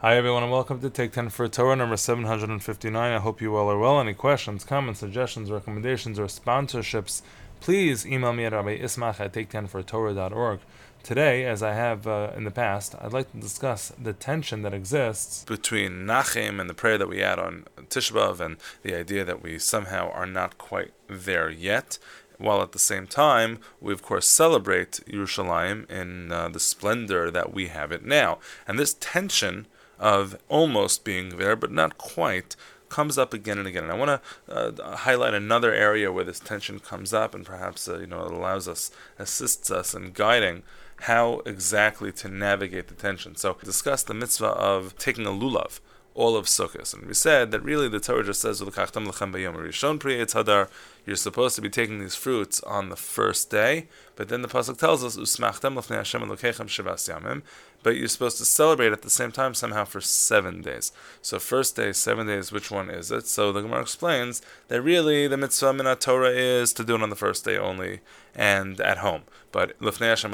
Hi everyone and welcome to Take 10 for Torah number 759. I hope you all are well. Any questions, comments, suggestions, recommendations, or sponsorships, please email me at Rabbi Ismach at take10fortorah.org. Today, as I have uh, in the past, I'd like to discuss the tension that exists between Nachem and the prayer that we had on Tisha B'Av and the idea that we somehow are not quite there yet while at the same time we of course celebrate Yerushalayim in uh, the splendor that we have it now. And this tension of almost being there but not quite comes up again and again. And I want to uh, highlight another area where this tension comes up and perhaps uh, you know it allows us assists us in guiding how exactly to navigate the tension. So discuss the mitzvah of taking a lulav all of Sukkot. And we said that really the Torah just says, you're supposed to be taking these fruits on the first day, but then the Pasuk tells us, but you're supposed to celebrate at the same time somehow for seven days. So first day, seven days, which one is it? So the Gemara explains that really the mitzvah min Torah is to do it on the first day only and at home. But Hashem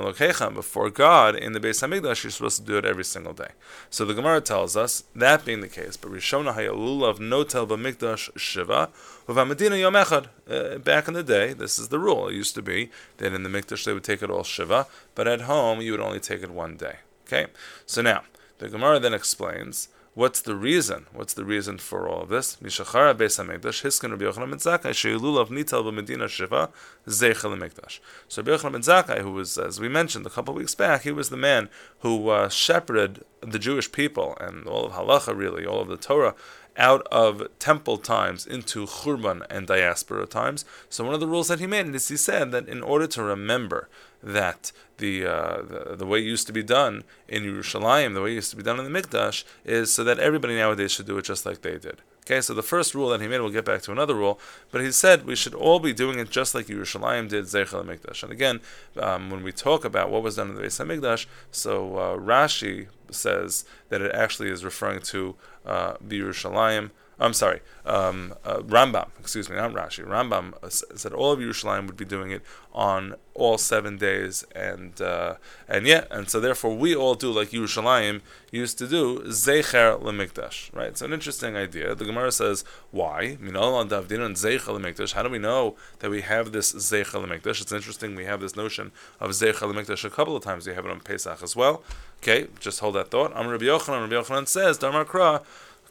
before God, in the Beis Hamikdash, you're supposed to do it every single day. So the Gemara tells us, that being the case, but Rishona Hayalulav Notel B'Mikdash Shiva, Medina Yom Echad. Uh, Back in the day, this is the rule. It used to be that in the Mikdash they would take it all Shiva, but at home you would only take it one day. Okay, so now the Gemara then explains what's the reason. What's the reason for all of this? Mishachara Beis Hamikdash Hiskin Rabbi Yochanan ben Zakkai Sheilulav Nital b'Medina Shiva Zeichel Hamikdash. So Rabbi Yochanan ben Zakkai, who was, as we mentioned a couple weeks back, he was the man who uh, shepherded the Jewish people and all of halacha, really, all of the Torah out of temple times into Churban and diaspora times. So one of the rules that he made is he said that in order to remember that the, uh, the, the way it used to be done in Yerushalayim, the way it used to be done in the Mikdash, is so that everybody nowadays should do it just like they did. Okay, so the first rule that he made, we'll get back to another rule, but he said we should all be doing it just like Yerushalayim did Zeichel Mikdash. And again, um, when we talk about what was done in the Beis Hamikdash, so uh, Rashi says that it actually is referring to uh, Yerushalayim. I'm sorry, um, uh, Rambam, excuse me, not Rashi. Rambam said all of Yerushalayim would be doing it on all seven days, and uh, and yeah, and so therefore we all do like Yerushalayim used to do Zecher lemikdash, right? So an interesting idea. The Gemara says why? How do we know that we have this Zecher lemikdash? It's interesting. We have this notion of Zecher lemikdash a couple of times. We have it on Pesach as well. Okay, just hold that thought. I'm Rabbi Yochanan. Rabbi Yochanan says Damar Kra.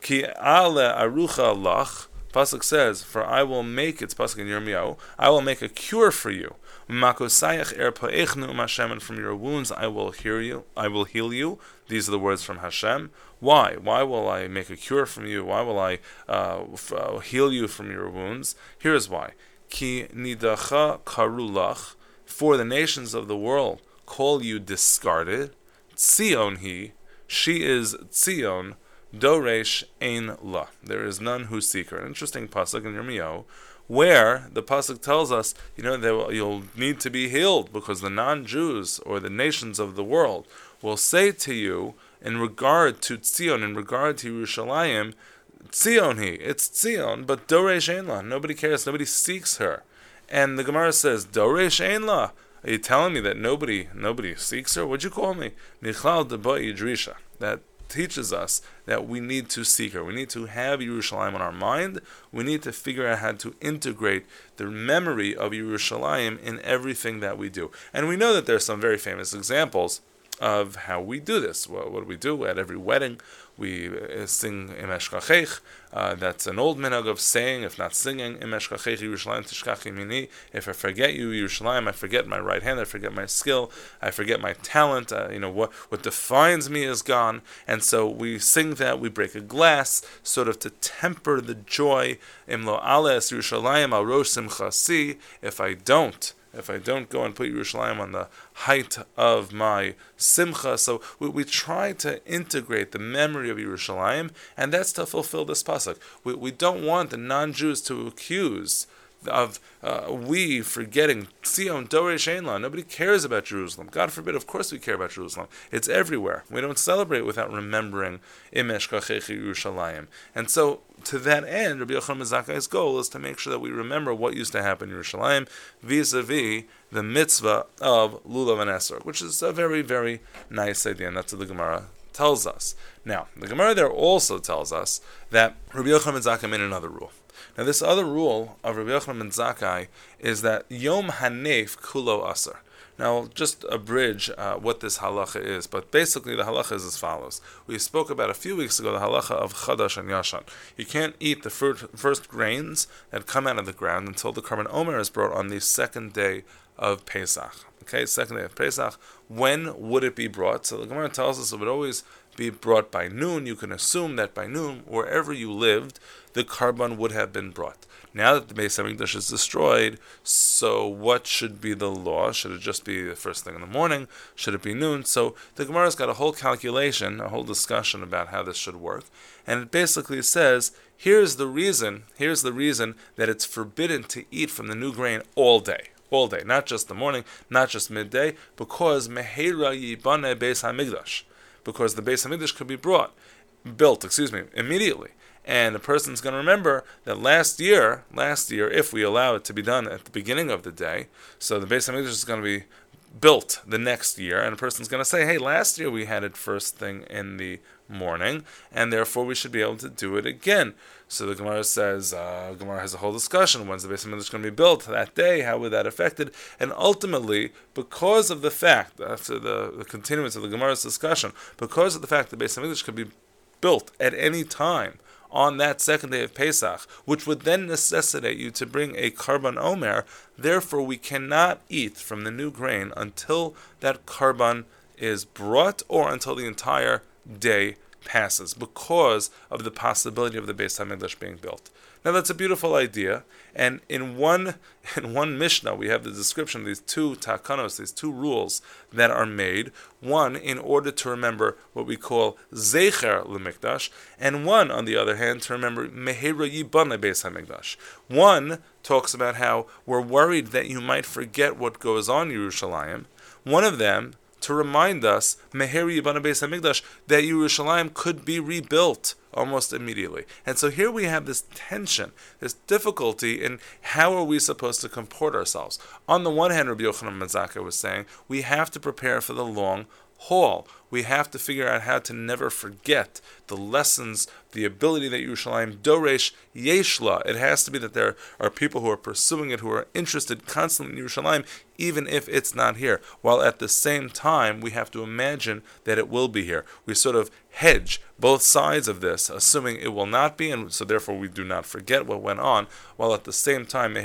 Ki ale arucha lach. Pasuk says, "For I will make it's pasuk in Yirmiyahu. I will make a cure for you. Makosayach er poechnu Hashem, and from your wounds I will heal you. I will heal you. These are the words from Hashem. Why? Why will I make a cure from you? Why will I uh, f- uh, heal you from your wounds? Here is why. Ki nidacha karulach. For the nations of the world call you discarded. Tzion he. She is Tzion Doresh ein la. There is none who seek her. An interesting pasuk in Yirmiyahu, where the pasuk tells us, you know, that you'll need to be healed because the non-Jews or the nations of the world will say to you in regard to Tzion, in regard to Yerushalayim, Tzion he, it's Tzion, but Doresh ein la. Nobody cares. Nobody seeks her. And the Gemara says, Doresh ein la. Are you telling me that nobody nobody seeks her? What'd you call me? Nichlal Drisha. That teaches us that we need to seek her. We need to have Yerushalayim on our mind. We need to figure out how to integrate the memory of Yerushalayim in everything that we do. And we know that there are some very famous examples of how we do this. What do we do at every wedding? We uh, sing Imesh. Uh, that's an old minhag of saying, if not singing, Imesh Kachech Yerushalayim Tishkachi Mini. If I forget you, Yerushalayim, I forget my right hand, I forget my skill, I forget my talent. Uh, you know what what defines me is gone, and so we sing that. We break a glass, sort of to temper the joy. Imlo Ales Yerushalayim Al Rosh. If I don't if I don't go and put Yerushalayim on the height of my simcha. So we, we try to integrate the memory of Yerushalayim, and that's to fulfill this pasuk. We, we don't want the non-Jews to accuse of uh, we forgetting Zion Doresh ein la. Nobody cares about Jerusalem. God forbid, of course we care about Jerusalem. It's everywhere. We don't celebrate without remembering Imesh Kachechi Yerushalayim. And so, to that end, Rabbi Yochanan Zakkai's goal is to make sure that we remember what used to happen in Yerushalayim vis-a-vis the mitzvah of Lulav and Esrog, which is a very, very nice idea, and that's what the Gemara tells us. Now, the Gemara there also tells us that Rabbi Yochanan Zakkai made another rule. Now, this other rule of Rabbi Yochanan ben Zakkai is that Yom Hanef Kulo Aser. Now, just abridge uh, what this halacha is, but basically the halacha is as follows. We spoke about a few weeks ago the halacha of chadash and yashan. You can't eat the first grains that come out of the ground until the korban omer is brought on the second day of Pesach. Okay, second day of Pesach. When would it be brought? So the Gemara tells us it would always be brought by noon. You can assume that by noon, wherever you lived, the korban would have been brought. Now that the Beis Hamikdash is destroyed, so what should be the law? Should it just be the first thing in the morning? Should it be noon? So the Gemara's got a whole calculation, a whole discussion about how this should work, and it basically says here's the reason. Here's the reason that it's forbidden to eat from the new grain all day all day, not just the morning, not just midday, because mehera yibane beis hamikdash, because the beis hamikdash could be brought, built, excuse me, immediately. And the person's going to remember that last year, last year, if we allow it to be done at the beginning of the day, so the Beis Hamikdash is going to be built the next year, and a person's going to say, "Hey, last year we had it first thing in the morning, and therefore we should be able to do it again." So the Gemara says, uh, Gemara has a whole discussion. When's the Beis Hamikdash going to be built that day? How would that affect it? And ultimately, because of the fact, after the, the continuance of the Gemara's discussion, because of the fact that Beis Hamikdash could be built at any time on that second day of Pesach, which would then necessitate you to bring a korban omer. Therefore, we cannot eat from the new grain until that korban is brought or until the entire day passes because of the possibility of the Beis Hamikdash being built. Now that's a beautiful idea, and in one in one Mishnah we have the description of these two takanos, these two rules that are made. One in order to remember what we call zecher lemikdash, and one on the other hand to remember mehera yibana beis hamikdash. One talks about how we're worried that you might forget what goes on Yerushalayim. One of them to remind us, Meheri Yibana Beis Hamikdash, that Yerushalayim could be rebuilt almost immediately. And so here we have this tension, this difficulty in how are we supposed to comport ourselves. On the one hand, Rabbi Yochanan Zakkai was saying, we have to prepare for the long haul. We have to figure out how to never forget the lessons, the ability that Yerushalayim Doresh Yeshla. It has to be that there are people who are pursuing it, who are interested constantly in Yerushalayim, even if it's not here. While at the same time, we have to imagine that it will be here. We sort of hedge both sides of this, assuming it will not be, and so therefore we do not forget what went on, while at the same time,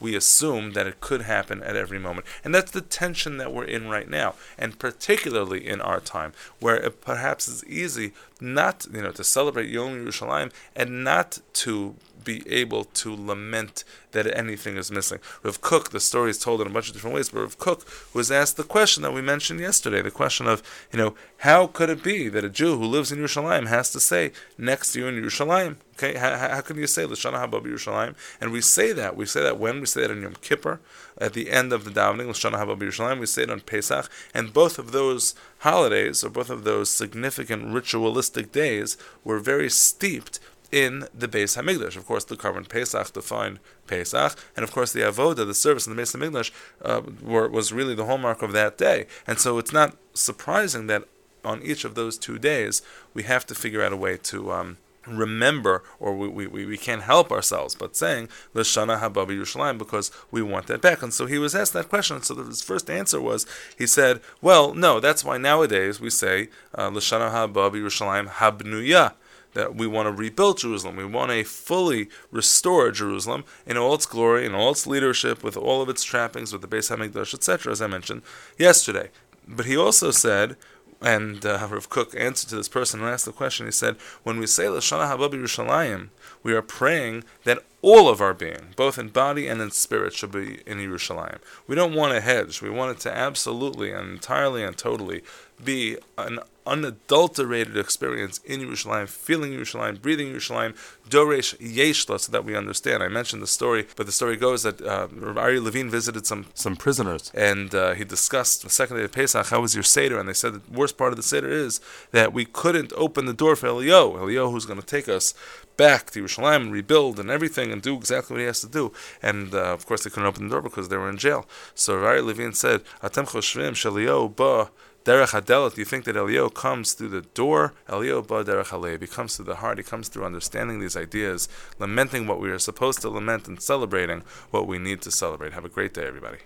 we assume that it could happen at every moment. And that's the tension that we're in right now, and particularly in our time, where it perhaps is easy not, you know, to celebrate Yom Yerushalayim and not to be able to lament that anything is missing. Rav Kook, the story is told in a bunch of different ways, but Rav Kook was asked the question that we mentioned yesterday, the question of, you know, how could it be that a Jew who lives in Yerushalayim has to say next to you in Yerushalayim? Okay, how, how can you say Lashana Haba Yerushalayim? And we say that. We say that when we say that in Yom Kippur, at the end of the davening, Lashana Haba. We say it on Pesach, and both of those holidays, or both of those significant ritualistic days, were very steeped in the Beis Hamikdash. Of course, the korban Pesach defined Pesach, and of course the Avoda, the service in the Beis Hamikdash, uh, were, was really the hallmark of that day. And so it's not surprising that on each of those two days we have to figure out a way to. Um, remember, or we, we, we can't help ourselves but saying Lashana Haba Yerushalayim because we want that back. And so he was asked that question. So his first answer was, he said, well, no, that's why nowadays we say uh, Lashana Haba Yerushalayim Habnuya that we want to rebuild Jerusalem. We want a fully restored Jerusalem in all its glory, in all its leadership, with all of its trappings, with the Beis Hamikdash, etc., as I mentioned yesterday. But he also said, and uh, Rav Kook answered to this person who asked the question, he said, when we say Lashana Haba Yerushalayim, we are praying that all of our being, both in body and in spirit, should be in Yerushalayim. We don't want a hedge. We want it to absolutely and entirely and totally be an unadulterated experience in Yerushalayim, feeling Yerushalayim, breathing Yerushalayim, Doresh Yeshla, so that we understand. I mentioned the story, but the story goes that uh, Ari Levine visited some, some prisoners, and uh, he discussed the second day of Pesach, how was your Seder? And they said the worst part of the Seder is that we couldn't open the door for Elio, Elio who's going to take us back to Yerushalayim and rebuild and everything and do exactly what he has to do. And uh, of course, they couldn't open the door because they were in jail. So Ari Levine said, Atem choshvim shalio ba Derech Hadelot, you think that Elio comes through the door? Elio Ba Derech Halev. He comes through the heart. He comes through understanding these ideas, lamenting what we are supposed to lament, and celebrating what we need to celebrate. Have a great day, everybody.